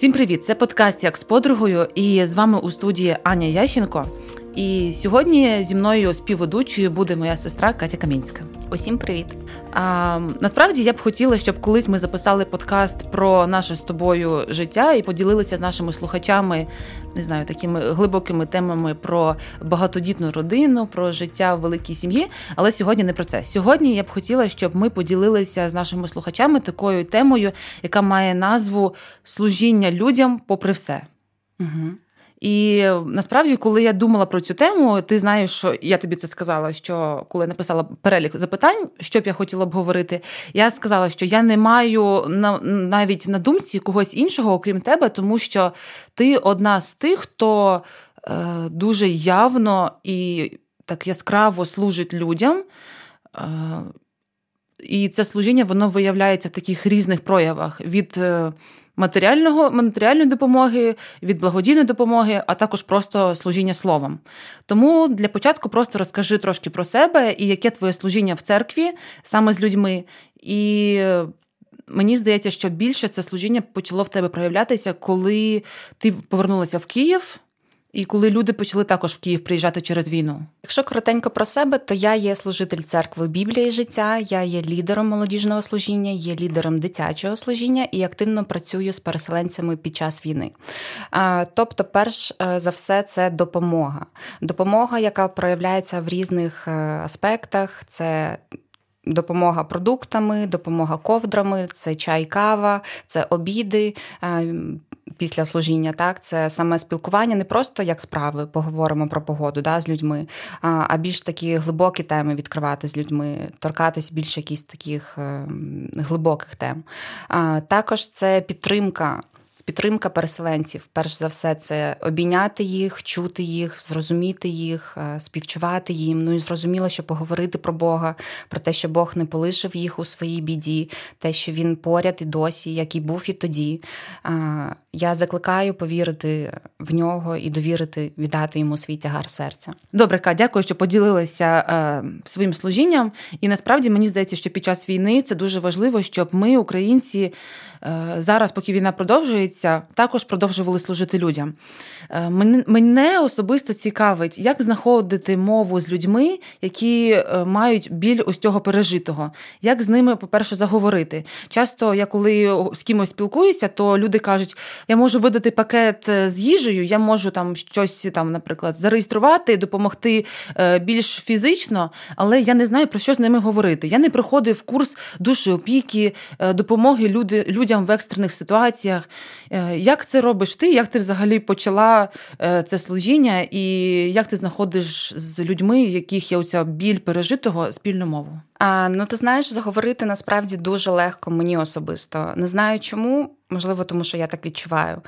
Всім привіт! Це подкаст як з подругою, і з вами у студії Аня Ященко. І сьогодні зі мною співведучою буде моя сестра Катя Камінська. Усім привіт! А, Насправді я б хотіла, щоб колись ми записали подкаст про наше з тобою життя і поділилися з нашими слухачами, не знаю, такими глибокими темами про багатодітну родину, про життя в великій сім'ї. Але сьогодні не про це. Сьогодні я б хотіла, щоб ми поділилися з нашими слухачами такою темою, яка має назву служіння людям попри все. Угу. І насправді, коли я думала про цю тему, ти знаєш, що я тобі це сказала, що коли написала перелік запитань, що б я хотіла б говорити, я сказала, що я не маю навіть на думці когось іншого, окрім тебе, тому що ти одна з тих, хто е, дуже явно і так яскраво служить людям. Е, і це служіння воно виявляється в таких різних проявах від е, матеріального, матеріальної допомоги, від благодійної допомоги, а також просто служіння словом. Тому для початку просто розкажи трошки про себе і яке твоє служіння в церкві саме з людьми. І е, мені здається, що більше це служіння почало в тебе проявлятися, коли ти повернулася в Київ. І коли люди почали також в Київ приїжджати через війну, якщо коротенько про себе, то я є служитель церкви Біблії життя, я є лідером молодіжного служіння, є лідером дитячого служіння і активно працюю з переселенцями під час війни. Тобто, перш е, за все, це допомога. Допомога, яка проявляється в різних е, аспектах, це. Допомога продуктами, допомога ковдрами, це чай, кава, це обіди, після служіння. Так, це саме спілкування, не просто як справи, поговоримо про погоду да, з людьми, а більш такі глибокі теми відкривати з людьми, торкатись більш якісь таких ем, глибоких тем. Також це підтримка підтримка переселенців. Перш за все, це обійняти їх, чути їх, зрозуміти їх, е, співчувати їм. Ну і зрозуміло, що поговорити про Бога, про те, що Бог не полишив їх у своїй біді, те, що він поряд і досі, як і був і тоді. Я закликаю повірити в нього і довірити, віддати йому свій тягар серця. Добре, Ка, дякую, що поділилися е, своїм служінням. І насправді мені здається, що під час війни це дуже важливо, щоб ми, українці, е, зараз, поки війна продовжується, також продовжували служити людям. Е, мене особисто цікавить, як знаходити мову з людьми, які е, мають біль ось цього пережитого, як з ними, по-перше, заговорити. Часто я коли з кимось спілкуюся, то люди кажуть я можу видати пакет е, з їжею, я можу там щось там, наприклад, зареєструвати, допомогти е, більш фізично, але я не знаю про що з ними говорити. Я не проходив курс душі опіки, е, допомоги люди, людям в екстрених ситуаціях. Як це робиш ти? Як ти взагалі почала це служіння, і як ти знаходиш з людьми, яких є оця біль пережитого спільну мову? А, Ну, ти знаєш, заговорити насправді дуже легко мені особисто. Не знаю чому. Можливо, тому що я так відчуваю.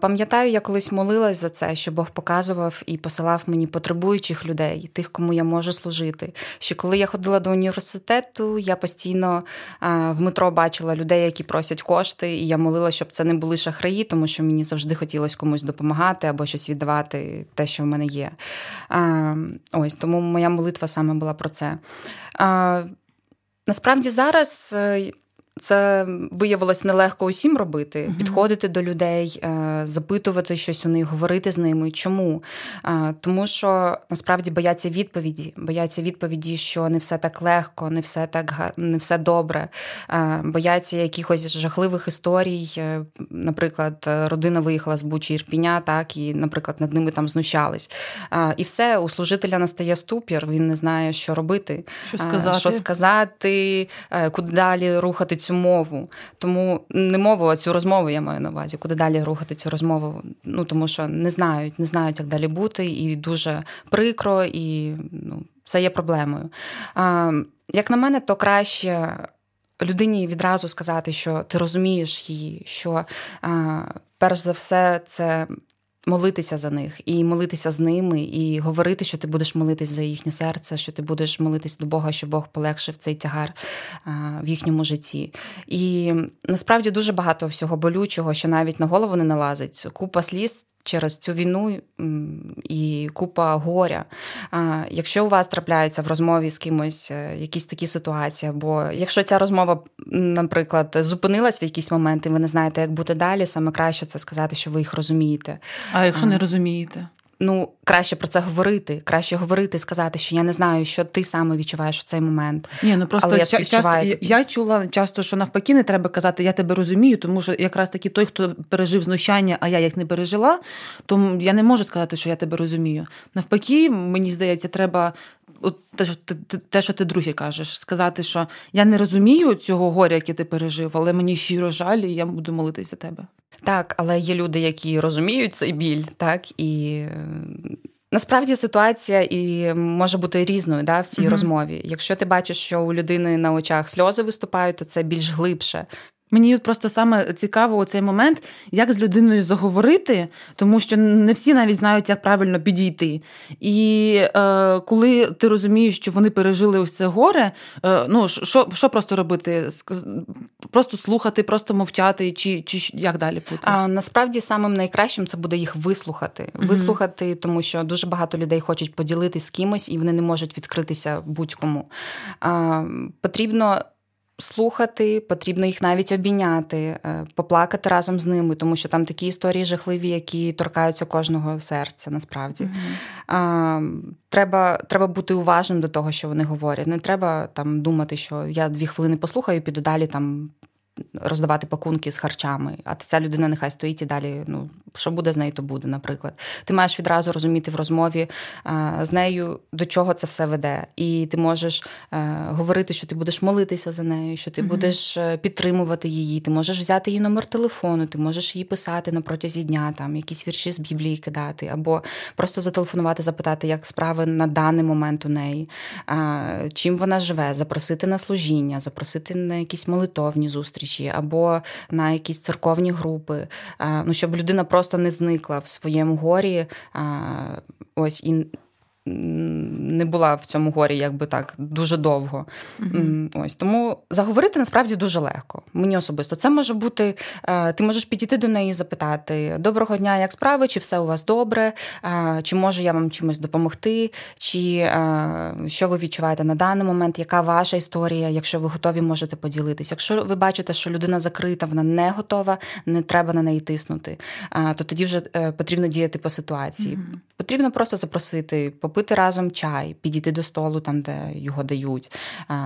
Пам'ятаю, я колись молилась за це, що Бог показував і посилав мені потребуючих людей, тих, кому я можу служити. Що коли я ходила до університету, я постійно в метро бачила людей, які просять кошти, і я молила, щоб це не були шахраї, тому що мені завжди хотілося комусь допомагати або щось віддавати, те, що в мене є. Ось тому моя молитва саме була про це. Насправді зараз е, це виявилось нелегко усім робити, uh підходити до людей, е, запитувати щось у них, говорити з ними. Чому? Е, тому що насправді бояться відповіді, бояться відповіді, що не все так легко, не все так не все добре. Е, бояться якихось жахливих історій. Наприклад, родина виїхала з Бучі Ірпіня, так і, наприклад, над ними там знущались. І все у служителя настає ступір. Він не знає, що робити, що сказати, що сказати, куди далі рухати цю мову. Тому не мову, а цю розмову я маю на увазі, куди далі рухати цю розмову. Ну тому що не знають, не знають, як далі бути, і дуже прикро, і ну, це є проблемою. А, Як на мене, то краще. Людині відразу сказати, що ти розумієш її, що а, перш за все це молитися за них і молитися з ними, і говорити, що ти будеш молитись за їхнє серце, що ти будеш молитись до Бога, щоб Бог полегшив цей тягар в їхньому житті. І насправді дуже багато всього болючого, що навіть на голову не налазить. Купа сліз через цю війну і купа горя. Якщо у вас трапляються в розмові з кимось е, якісь такі ситуації, або якщо ця розмова, наприклад, зупинилась в якийсь момент, і ви не знаєте, як бути далі, саме краще це сказати, що ви їх розумієте. А якщо не розумієте? Ну краще про це говорити, краще говорити, сказати, що я не знаю, що ти саме відчуваєш в цей момент. Ні, ну просто Але я часто я чула часто, що навпаки не треба казати, я тебе розумію, тому що якраз таки той, хто пережив знущання, а я їх не пережила, то я не можу сказати, що я тебе розумію. Навпаки, мені здається, треба. От те, що ти те, що ти друге кажеш, сказати, що я не розумію цього горя, яке ти пережив, але мені щиро жаль, і я буду молитися за тебе. Так, але є люди, які розуміють цей біль, так і. Е, насправді ситуація і може бути різною да, в цій uh розмові. Якщо ти бачиш, що у людини на очах сльози виступають, то це більш глибше. Мені просто саме цікаво цей момент, як з людиною заговорити, тому що не всі навіть знають, як правильно підійти. І е, коли ти розумієш, що вони пережили ось це горе, е, ну що що просто робити? Просто слухати, просто мовчати, чи чи як далі бути? А насправді самим найкращим це буде їх вислухати. Вислухати, тому що дуже багато людей хочуть поділитись з кимось, і вони не можуть відкритися будь-кому. А, Потрібно слухати, потрібно їх навіть обійняти, е, поплакати разом з ними, тому що там такі історії жахливі, які торкаються кожного серця. Насправді mm-hmm. треба треба бути уважним до того, що вони говорять. Не треба там думати, що я дві хвилини послухаю, піду далі там роздавати пакунки з харчами, а ця людина нехай стоїть і далі. Ну що буде з нею, то буде, наприклад. Ти маєш відразу розуміти в розмові з нею, до чого це все веде. І ти можеш говорити, що ти будеш молитися за нею, що ти mm будеш е, підтримувати її. Ти можеш взяти її номер телефону, ти можеш її писати на протязі дня, там якісь вірші з Біблії кидати, або просто зателефонувати, запитати, як справи на даний момент у неї, чим вона живе, запросити на служіння, запросити на якісь молитовні зустрічі зустрічі або на якісь церковні групи, ну щоб людина просто не зникла в своєму горі. Ось і не була в цьому горі, якби так, дуже довго. Uh-huh. Ось Тому заговорити насправді дуже легко. Мені особисто. Це може бути, е, ти можеш підійти до неї і запитати: Доброго дня, як справи, чи все у вас добре, е, чи можу я вам чимось допомогти, чи е, що ви відчуваєте на даний момент, яка ваша історія, якщо ви готові, можете поділитися. Якщо ви бачите, що людина закрита, вона не готова, не треба на неї тиснути, то тоді вже потрібно діяти по ситуації. Uh-huh. Потрібно просто запросити попити разом чай, підійти до столу, там де його дають,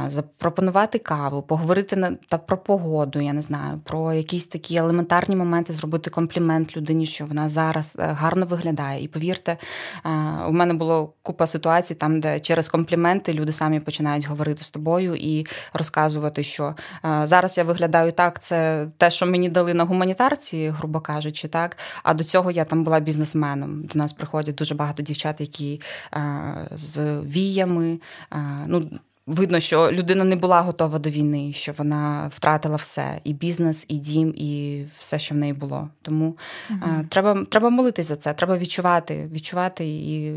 запропонувати каву, поговорити на та про погоду. Я не знаю, про якісь такі елементарні моменти, зробити комплімент людині, що вона зараз е, гарно виглядає. І повірте, у мене було купа ситуацій, там де через компліменти люди самі починають говорити з тобою і розказувати, що зараз я виглядаю так, це те, що мені дали на гуманітарці, грубо кажучи, так. А до цього я там була бізнесменом. До нас приходять дуже багато дівчат, які з віями. Ну, Видно, що людина не була готова до війни, що вона втратила все: і бізнес, і дім, і все, що в неї було. Тому угу. треба треба молитись за це, треба відчувати, відчувати і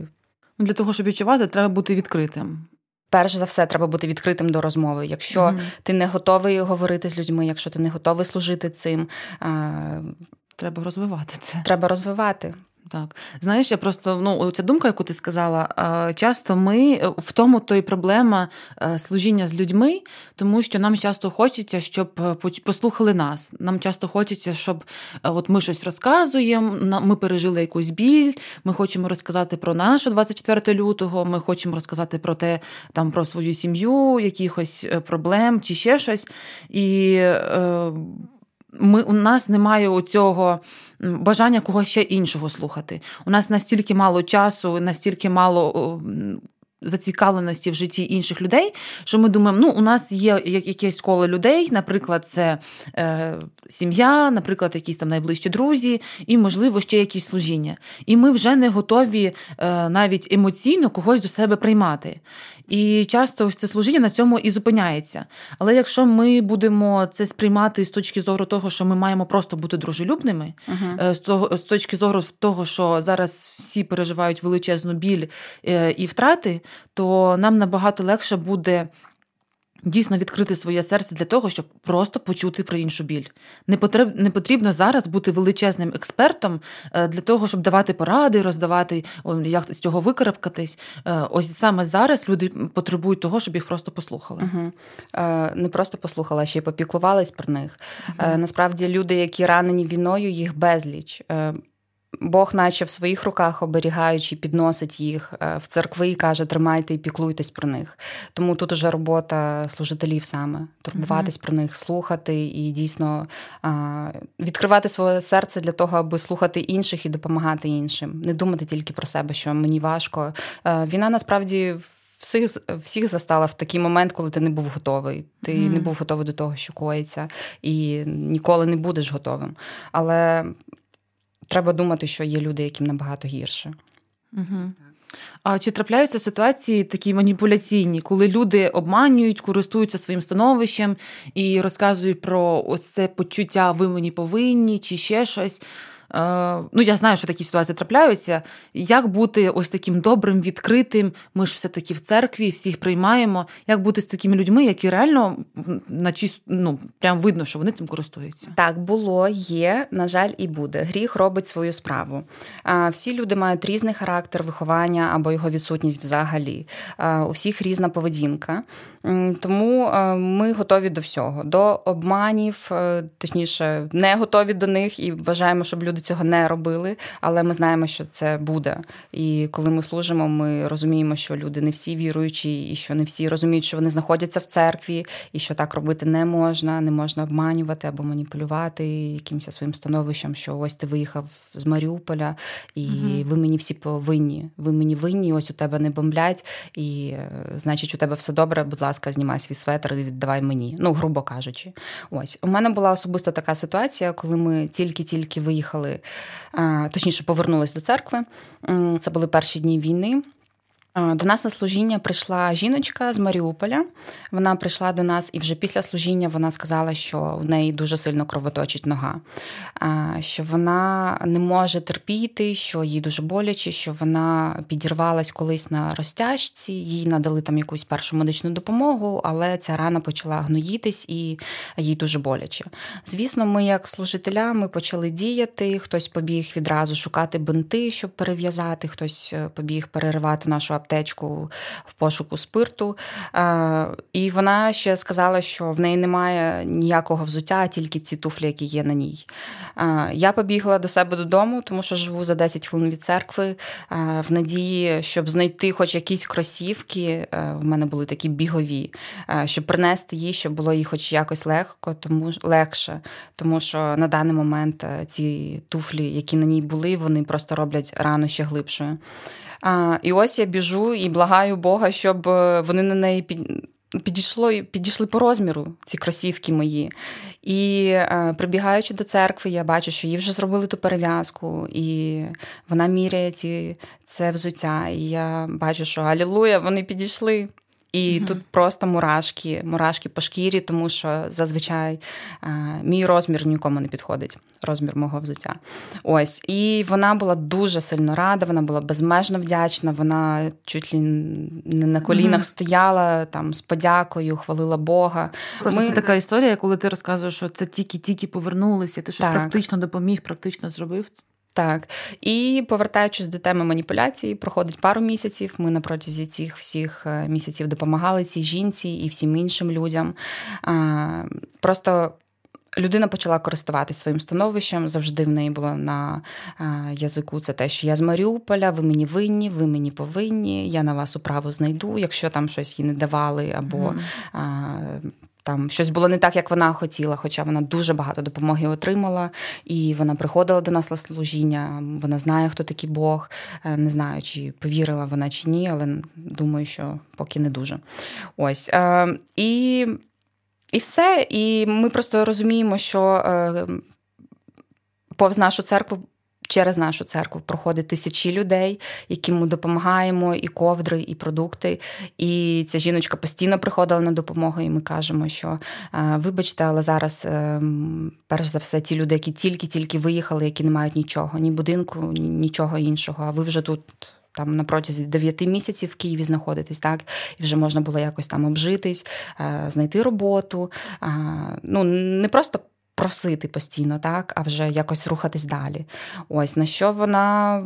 ну, для того, щоб відчувати, треба бути відкритим. Перш за все, треба бути відкритим до розмови. Якщо угу. ти не готовий говорити з людьми, якщо ти не готовий служити цим, треба розвивати це. Треба розвивати. Так, знаєш, я просто ну ця думка, яку ти сказала, часто ми в тому то і проблема е, служіння з людьми, тому що нам часто хочеться, щоб е, послухали нас. Нам часто хочеться, щоб е, от ми щось розказуємо, ми пережили якусь біль, ми хочемо розказати про нашу 24 лютого, ми хочемо розказати про те, там про свою сім'ю, якихось проблем чи ще щось. І ми, у нас немає оцього бажання когось ще іншого слухати. У нас настільки мало часу, настільки мало. Зацікавленості в житті інших людей, що ми думаємо, ну у нас є якесь коло людей, наприклад, це е, сім'я, наприклад, якісь там найближчі друзі, і, можливо, ще якісь служіння. І ми вже не готові е, навіть емоційно когось до себе приймати. І часто ось це служіння на цьому і зупиняється. Але якщо ми будемо це сприймати з точки зору того, що ми маємо просто бути дружелюбними, uh-huh. з того з точки зору того, що зараз всі переживають величезну біль е, і втрати, то нам набагато легше буде. Дійсно відкрити своє серце для того, щоб просто почути про іншу біль. Не потрібно, не потрібно зараз бути величезним експертом е, для того, щоб давати поради, роздавати, як з цього викарабкатись. Е, ось саме зараз люди потребують того, щоб їх просто послухали. Угу. Не просто послухали, а ще й попіклувались про них. Угу. Насправді, люди, які ранені війною, їх безліч. Бог, наче в своїх руках оберігаючи, підносить їх е, в церкви і каже: тримайте і піклуйтесь про них. Тому тут уже робота служителів саме турбуватись mm-hmm. про них, слухати і дійсно відкривати своє серце для того, аби слухати інших і допомагати іншим. Не думати тільки про себе, що мені важко. Е, війна насправді. Всіх всіх застала в такий момент, коли ти не був готовий. Ти mm. не був готовий до того, що коїться, і ніколи не будеш готовим. Але треба думати, що є люди, яким набагато гірше. Угу. А чи трапляються ситуації такі маніпуляційні, коли люди обманюють, користуються своїм становищем і розказують про це почуття ви мені повинні, чи ще щось? Е, ну, я знаю, що такі ситуації трапляються. Як бути ось таким добрим, відкритим? Ми ж все-таки в церкві, всіх приймаємо. Як бути з такими людьми, які реально на чист... ну, прям видно, що вони цим користуються? Так, було, є, на жаль, і буде. Гріх робить свою справу. Всі люди мають різний характер виховання або його відсутність взагалі. У всіх різна поведінка. Тому ми готові до всього, до обманів, е, точніше, не готові до них і бажаємо, щоб люди цього не робили, але ми знаємо, що це буде. І коли ми служимо, ми розуміємо, що люди не всі віруючі, і що не всі розуміють, що вони знаходяться в церкві, і що так робити не можна, не можна обманювати або маніпулювати якимось своїм становищем, що ось ти виїхав з Маріуполя, і угу. ви мені всі повинні. Ви мені винні, ось у тебе не бомблять, і е, значить, у тебе все добре. Будь ласка, знімай свій светр і віддавай мені. Ну, грубо кажучи, ось у мене була особисто така ситуація, коли ми тільки-тільки виїхали точніше повернулись до церкви. Це були перші дні війни. До нас на служіння прийшла жіночка з Маріуполя. Вона прийшла до нас, і вже після служіння вона сказала, що в неї дуже сильно кровоточить нога, що вона не може терпіти, що їй дуже боляче, що вона підірвалась колись на розтяжці, їй надали там якусь першу медичну допомогу, але ця рана почала гноїтись і їй дуже боляче. Звісно, ми, як служителя, ми почали діяти. Хтось побіг відразу шукати бинти, щоб перев'язати, хтось е, побіг переривати нашу аптечку в пошуку спирту. І вона ще сказала, що в неї немає ніякого взуття, тільки ці туфлі, які є на ній. Я побігла до себе додому, тому що живу за 10 хвилин від церкви, в надії, щоб знайти хоч якісь кросівки. В мене були такі бігові, щоб принести їй, щоб було їй хоч якось легко, тому легше. Тому що на даний момент ці туфлі, які на ній були, вони просто роблять рану ще глибшою. І ось я біжу і благаю Бога, щоб е, вони на неї під. Підійшло підійшли по розміру ці кросівки мої. І е, прибігаючи до церкви, я бачу, що їй вже зробили ту перев'язку, і вона міряє ці, це взуття. І я бачу, що Алілуя, вони підійшли. І угу. тут просто мурашки, мурашки по шкірі, тому що зазвичай а, мій розмір нікому не підходить, розмір мого взуття. Ось. І вона була дуже сильно рада, вона була безмежно вдячна. Вона чуть ли не на колінах угу. стояла там з подякою, хвалила Бога. Просто Ми... це така історія, коли ти розказуєш, що це тільки-тільки повернулися, ти щось так. практично допоміг, практично зробив. Так, і повертаючись до теми маніпуляції, проходить пару місяців. Ми на протязі цих всіх е, місяців допомагали цій жінці і всім іншим людям. Просто людина почала користуватися своїм становищем. Завжди в неї було на язику це те, що я з Маріуполя, ви мені винні, ви мені повинні, я на вас управу знайду, якщо там щось їй не давали, або. Mm там щось було не так, як вона хотіла, хоча вона дуже багато допомоги отримала, і вона приходила до нас на служіння. Вона знає, хто такий Бог. Е, не знаю, чи повірила вона чи ні, але думаю, що поки не дуже. Ось. Е, і і все. І ми просто розуміємо, що е, повз нашу церкву через нашу церкву проходить тисячі людей, яким ми допомагаємо, і ковдри, і продукти. І ця жіночка постійно приходила на допомогу, і ми кажемо, що е, вибачте, але зараз, е, перш за все, ті люди, які тільки-тільки виїхали, які не мають нічого, ні будинку, нічого іншого. А ви вже тут там на протязі 9 місяців в Києві знаходитись, так і вже можна було якось там обжитись, е, знайти роботу. Ну не просто просити постійно, так, а вже якось рухатись далі. Ось на що вона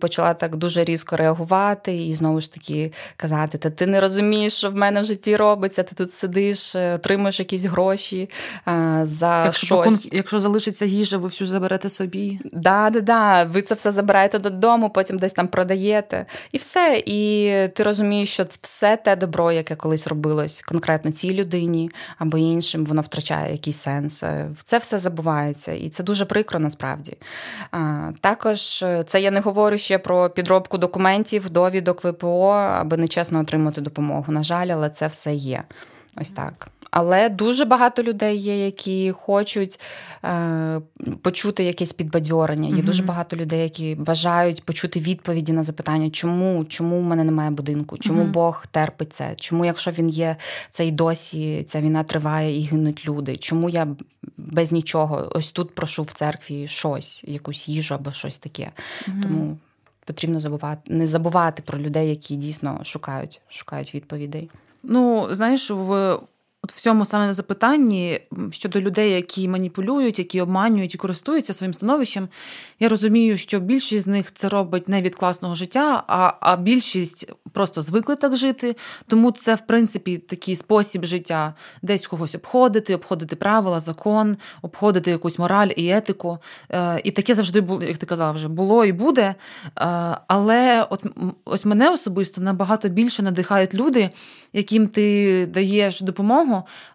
почала так дуже різко реагувати і знову ж таки казати: Та ти не розумієш, що в мене в житті робиться, ти тут сидиш, е, отримуєш якісь гроші а, за якщо щось. Покон... Якщо залишиться їжа, ви всю заберете собі. Да, да, да. Ви це все забираєте додому, потім десь там продаєте. І все. І ти розумієш, що все те добро, яке колись робилось конкретно цій людині або іншим, воно втрачає якийсь сенс. Це все забувається, і це дуже прикро насправді. А, Також е, це я не говорю ще про підробку документів, довідок ВПО, аби нечесно отримати допомогу. На жаль, але це все є. Ось так. Але дуже багато людей є, які хочуть е, почути якесь підбадьорення. Є mm дуже багато людей, які бажають почути відповіді на запитання, чому чому в мене немає будинку, чому mm Бог терпить це, чому, якщо він є, це й досі ця війна триває і гинуть люди. Чому я без нічого ось тут прошу в церкві щось, якусь їжу або щось таке. mm Тому потрібно забувати не забувати про людей, які дійсно шукають, шукають відповідей. Ну, знаєш, в От в цьому саме запитанні щодо людей, які маніпулюють, які обманюють і користуються своїм становищем, я розумію, що більшість з них це робить не від класного життя, а а більшість просто звикли так жити. Тому це, в принципі, такий спосіб життя, десь когось обходити, обходити правила, закон, обходити якусь мораль і етику. Е, І таке завжди було, як ти казав, вже було і буде. Е, Але от ось мене особисто набагато більше надихають люди, яким ти даєш допомогу,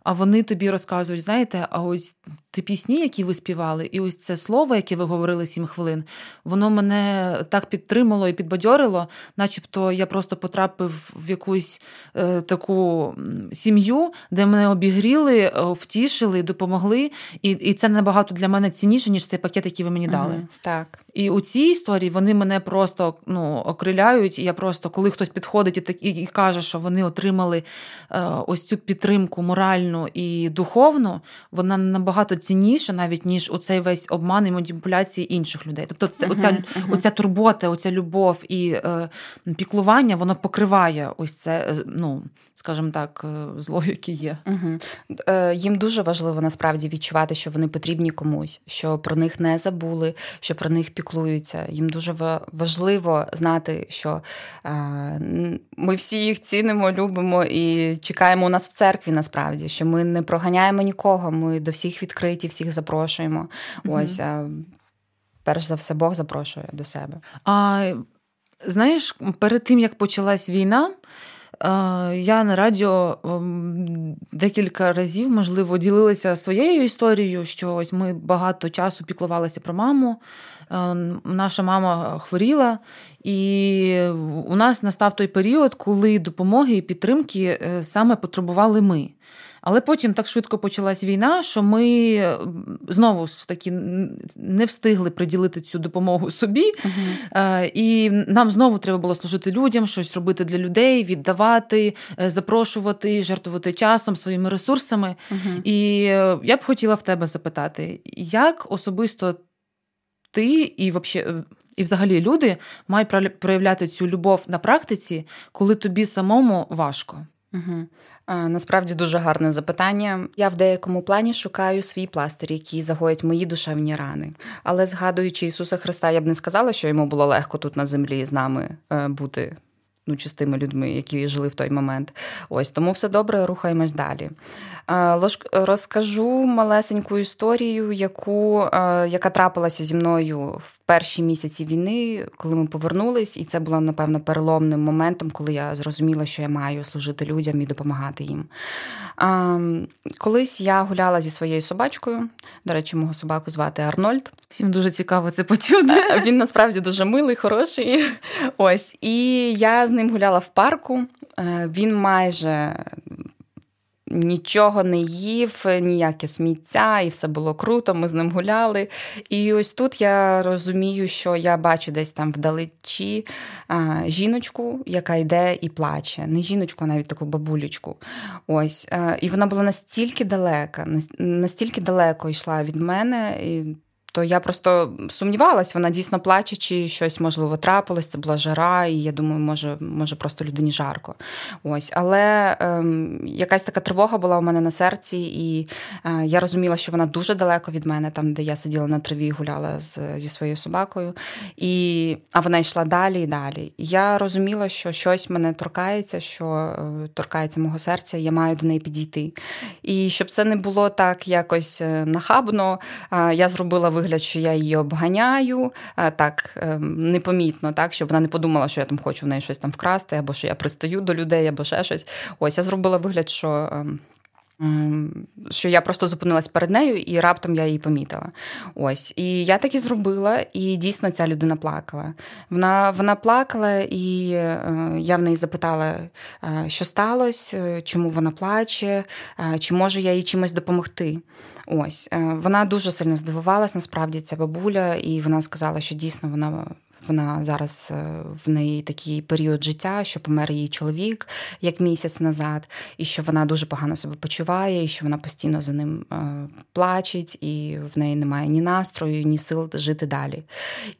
а вони тобі розказують, знаєте, а ось ті пісні, які ви співали, і ось це слово, яке ви говорили сім хвилин, воно мене так підтримало і підбадьорило, начебто я просто потрапив в якусь е, таку сім'ю, де мене обігріли, е, втішили, допомогли. І і це набагато для мене цінніше, ніж цей пакет, який ви мені дали. Угу, так. І у цій історії вони мене просто ну, окриляють. І я просто, коли хтось підходить і так і, і каже, що вони отримали е, ось цю підтримку моральну і духовну, вона набагато цінніше, навіть ніж оцей весь обман і маніпуляції інших людей. Тобто, це оця, uh-huh. оця турбота, оця любов і е, піклування, воно покриває ось це, е, ну скажімо так, е, зло, яке є. Угу. Їм дуже важливо насправді відчувати, що вони потрібні комусь, що про них не забули, що про них піклуються. Їм дуже важливо знати, що ми всі їх цінимо, любимо і чекаємо у нас в церкві. Насправді, що ми не проганяємо нікого. Ми до всіх відкриті, всіх запрошуємо. Угу. Ось а перш за все, Бог запрошує до себе. А знаєш, перед тим як почалась війна. Я на радіо ем, декілька разів, можливо, ділилася своєю історією, що ось ми багато часу піклувалися про маму. Ем, наша мама хворіла, і у нас настав той період, коли допомоги і підтримки е, саме потребували ми. Але потім так швидко почалась війна, що ми знову ж таки не встигли приділити цю допомогу собі, uh-huh. і нам знову треба було служити людям, щось робити для людей, віддавати, е, запрошувати, жертвувати часом, своїми ресурсами. Uh-huh. І е, я б хотіла в тебе запитати, як особисто ти і вообще. І, взагалі, люди мають проявляти цю любов на практиці, коли тобі самому важко. Угу. Насправді дуже гарне запитання. Я в деякому плані шукаю свій пластир, який загоїть мої душевні рани. Але згадуючи Ісуса Христа, я б не сказала, що йому було легко тут на землі з нами е, бути ну, чи з тими людьми, які жили в той момент. Ось тому все добре, рухаємось далі. Розкажу малесеньку історію, яку, яка трапилася зі мною в перші місяці війни, коли ми повернулись, і це було, напевно, переломним моментом, коли я зрозуміла, що я маю служити людям і допомагати їм. Колись я гуляла зі своєю собачкою. До речі, мого собаку звати Арнольд. Всім дуже цікаво це почути. Він насправді дуже милий, хороший. Ось. І я з ним гуляла в парку. Е, він майже нічого не їв, ніяке сміття, і все було круто. Ми з ним гуляли. І ось тут я розумію, що я бачу десь там вдалечі а, жіночку, яка йде і плаче. Не жіночку, а навіть таку бабулечку. Ось. А, і вона була настільки далека, настільки далеко йшла від мене. І то я просто сумнівалась, вона дійсно плаче, чи щось можливо трапилось, це була жара, і я думаю, може, може просто людині жарко. Ось, але ем, якась така тривога була у мене на серці, і е, я розуміла, що вона дуже далеко від мене, там, де я сиділа на траві і гуляла з, зі своєю собакою. І, А вона йшла далі і далі. Я розуміла, що щось мене торкається, що е, торкається мого серця, і я маю до неї підійти. І щоб це не було так якось е, нахабно, е, я зробила вигляд, що я її обганяю е, так ем, непомітно, так, щоб вона не подумала, що я там хочу в неї щось там вкрасти, або що я пристаю до людей, або ще щось. Ось я зробила вигляд, що. Що я просто зупинилась перед нею, і раптом я її помітила. Ось. І я так і зробила, і дійсно ця людина плакала. Вона вона плакала, і е, я в неї запитала, е, що сталося, чому вона плаче, е, чи можу я їй чимось допомогти. Ось. Вона дуже сильно здивувалась, насправді, ця бабуля, і вона сказала, що дійсно вона вона зараз е, в неї такий період життя, що помер її чоловік як місяць назад, і що вона дуже погано себе почуває, і що вона постійно за ним е, плачеть, і в неї немає ні настрою, ні сил жити далі.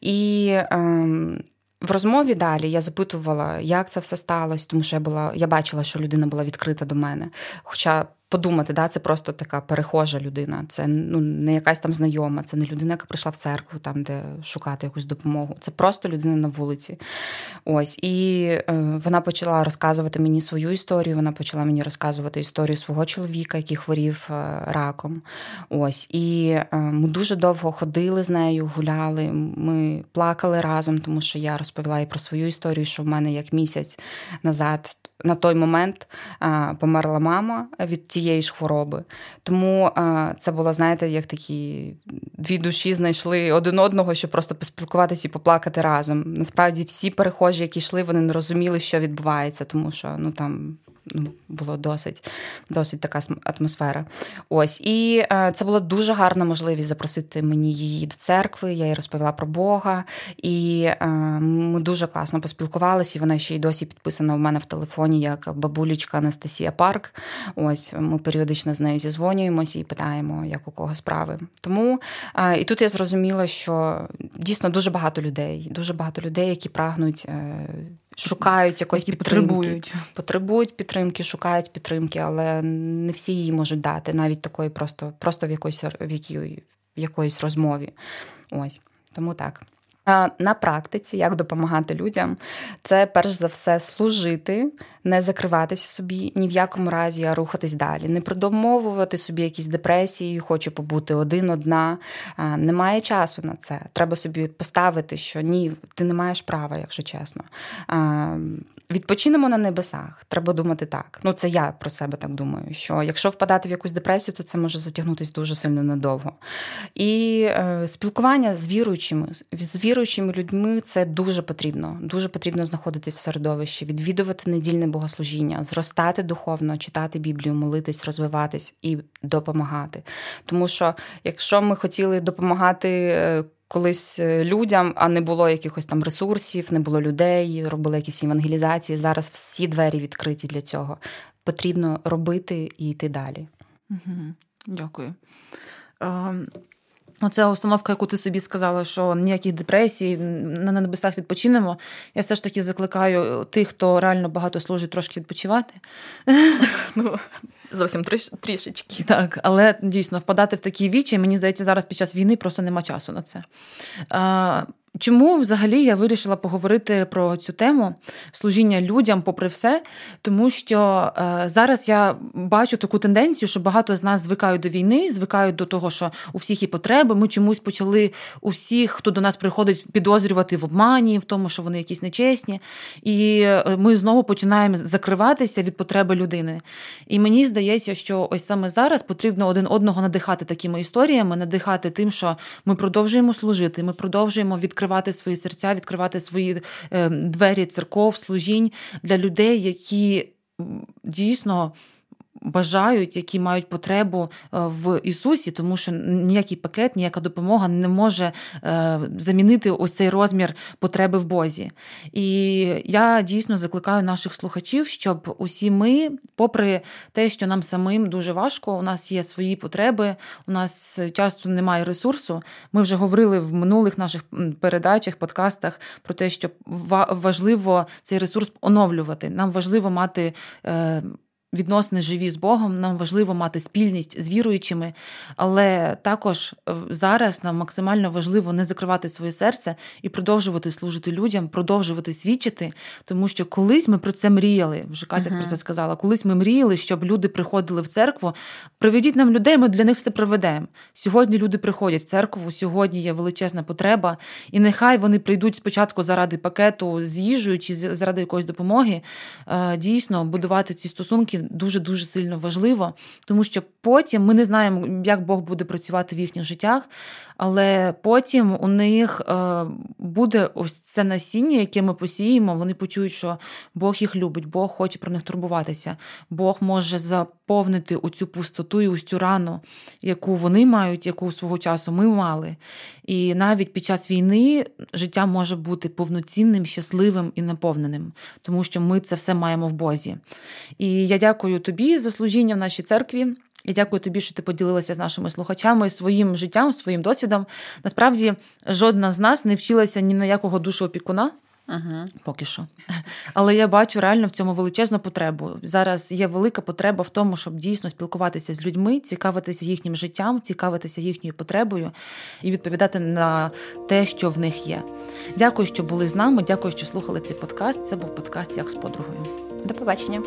І ем, в розмові далі я запитувала, як це все сталося, тому що я була, я бачила, що людина була відкрита до мене. Хоча подумати, да, це просто така перехожа людина. Це ну не якась там знайома, це не людина, яка прийшла в церкву, там де шукати якусь допомогу. Це просто людина на вулиці. Ось і е, вона почала розказувати мені свою історію. Вона почала мені розказувати історію свого чоловіка, який хворів е, раком. Ось і е, ми дуже довго ходили з нею, гуляли. Ми плакали разом, тому що я розповіла їй про свою історію, що в мене як місяць назад на той момент померла мама від тієї ж хвороби. Тому це було, знаєте, як такі дві душі знайшли один одного, щоб просто поспілкуватися і поплакати разом. Насправді, всі перехожі, які йшли, вони не розуміли, що відбувається, тому що ну там ну, було досить досить така атмосфера. Ось і е, це була дуже гарна можливість запросити мені її до церкви. Я їй розповіла про Бога, і е, ми дуже класно поспілкувалися. і Вона ще й досі підписана у мене в телефоні як бабулечка Анастасія Парк. Ось ми періодично з нею зізвонюємося і питаємо, як у кого справи. Тому е, і тут я зрозуміла, що дійсно дуже багато людей, дуже багато людей, які прагнуть. Шукають якось підтримки. Потребують. потребують підтримки, шукають підтримки, але не всі її можуть дати, навіть такої просто просто в якоїсь в, якій, в якоїсь розмові. Ось тому так. На практиці, як допомагати людям, це перш за все служити, не закриватися собі ні в якому разі, а рухатись далі, не продомовувати собі якісь депресії, хочу побути один, одна. Немає часу на це. Треба собі поставити, що ні, ти не маєш права, якщо чесно. Відпочинемо на небесах, треба думати так. Ну, це я про себе так думаю. Що якщо впадати в якусь депресію, то це може затягнутися дуже сильно надовго. І е, спілкування з віруючими, з віруючими людьми це дуже потрібно. Дуже потрібно знаходитись в середовищі, відвідувати недільне богослужіння, зростати духовно, читати Біблію, молитись, розвиватись і допомагати. Тому що якщо ми хотіли допомагати е, колись е, людям, а не було якихось там ресурсів, не було людей, робили якісь евангелізації. Зараз всі двері відкриті для цього. Потрібно робити і йти далі. Угу. Дякую. Ем, Оця установка, яку ти собі сказала, що ніяких депресій, на небесах відпочинемо. Я все ж таки закликаю тих, хто реально багато служить, трошки відпочивати. Зовсім трішечки. Так, але дійсно впадати в такі вічі, мені здається, зараз під час війни просто нема часу на це. Чому взагалі я вирішила поговорити про цю тему служіння людям, попри все? Тому що е, зараз я бачу таку тенденцію, що багато з нас звикають до війни, звикають до того, що у всіх є потреби. Ми чомусь почали у всіх, хто до нас приходить, підозрювати в обмані, в тому, що вони якісь нечесні. І е, ми знову починаємо закриватися від потреби людини. І мені здається, що ось саме зараз потрібно один одного надихати такими історіями, надихати тим, що ми продовжуємо служити, ми продовжуємо відкривати відкривати свої серця, відкривати свої е, двері церков, служінь для людей, які дійсно. Бажають, які мають потребу е, в Ісусі, тому що ніякий пакет, ніяка допомога не може е, замінити ось цей розмір потреби в Бозі. І я дійсно закликаю наших слухачів, щоб усі ми, попри те, що нам самим дуже важко, у нас є свої потреби, у нас часто немає ресурсу. Ми вже говорили в минулих наших передачах, подкастах про те, що важливо цей ресурс оновлювати. Нам важливо мати. Відносини живі з Богом, нам важливо мати спільність з віруючими, але також е, зараз нам максимально важливо не закривати своє серце і продовжувати служити людям, продовжувати свідчити, тому що колись ми про це мріяли. Вже Катя uh-huh. про це сказала. Колись ми мріяли, щоб люди приходили в церкву. Приведіть нам людей, ми для них все проведемо. Сьогодні люди приходять в церкву, сьогодні є величезна потреба, і нехай вони прийдуть спочатку заради пакету з їжею чи заради якоїсь допомоги. Е, дійсно, будувати ці стосунки дуже дуже сильно важливо, тому що потім ми не знаємо, як Бог буде працювати в їхніх життях, але потім у них е, буде ось це насіння, яке ми посіємо. Вони почують, що Бог їх любить, Бог хоче про них турбуватися, Бог може заповнити оцю пустоту і ось цю рану, яку вони мають, яку свого часу ми мали. І навіть під час війни життя може бути повноцінним, щасливим і наповненим, тому що ми це все маємо в Бозі. І я дякую тобі за служіння в нашій церкві. Я дякую тобі, що ти поділилася з нашими слухачами своїм життям, своїм досвідом. Насправді, жодна з нас не вчилася ні на якого душу опікуна. Угу. Поки що. Але я бачу реально в цьому величезну потребу. Зараз є велика потреба в тому, щоб дійсно спілкуватися з людьми, цікавитися їхнім життям, цікавитися їхньою потребою і відповідати на те, що в них є. Дякую, що були з нами. Дякую, що слухали цей подкаст. Це був подкаст як з подругою. До побачення.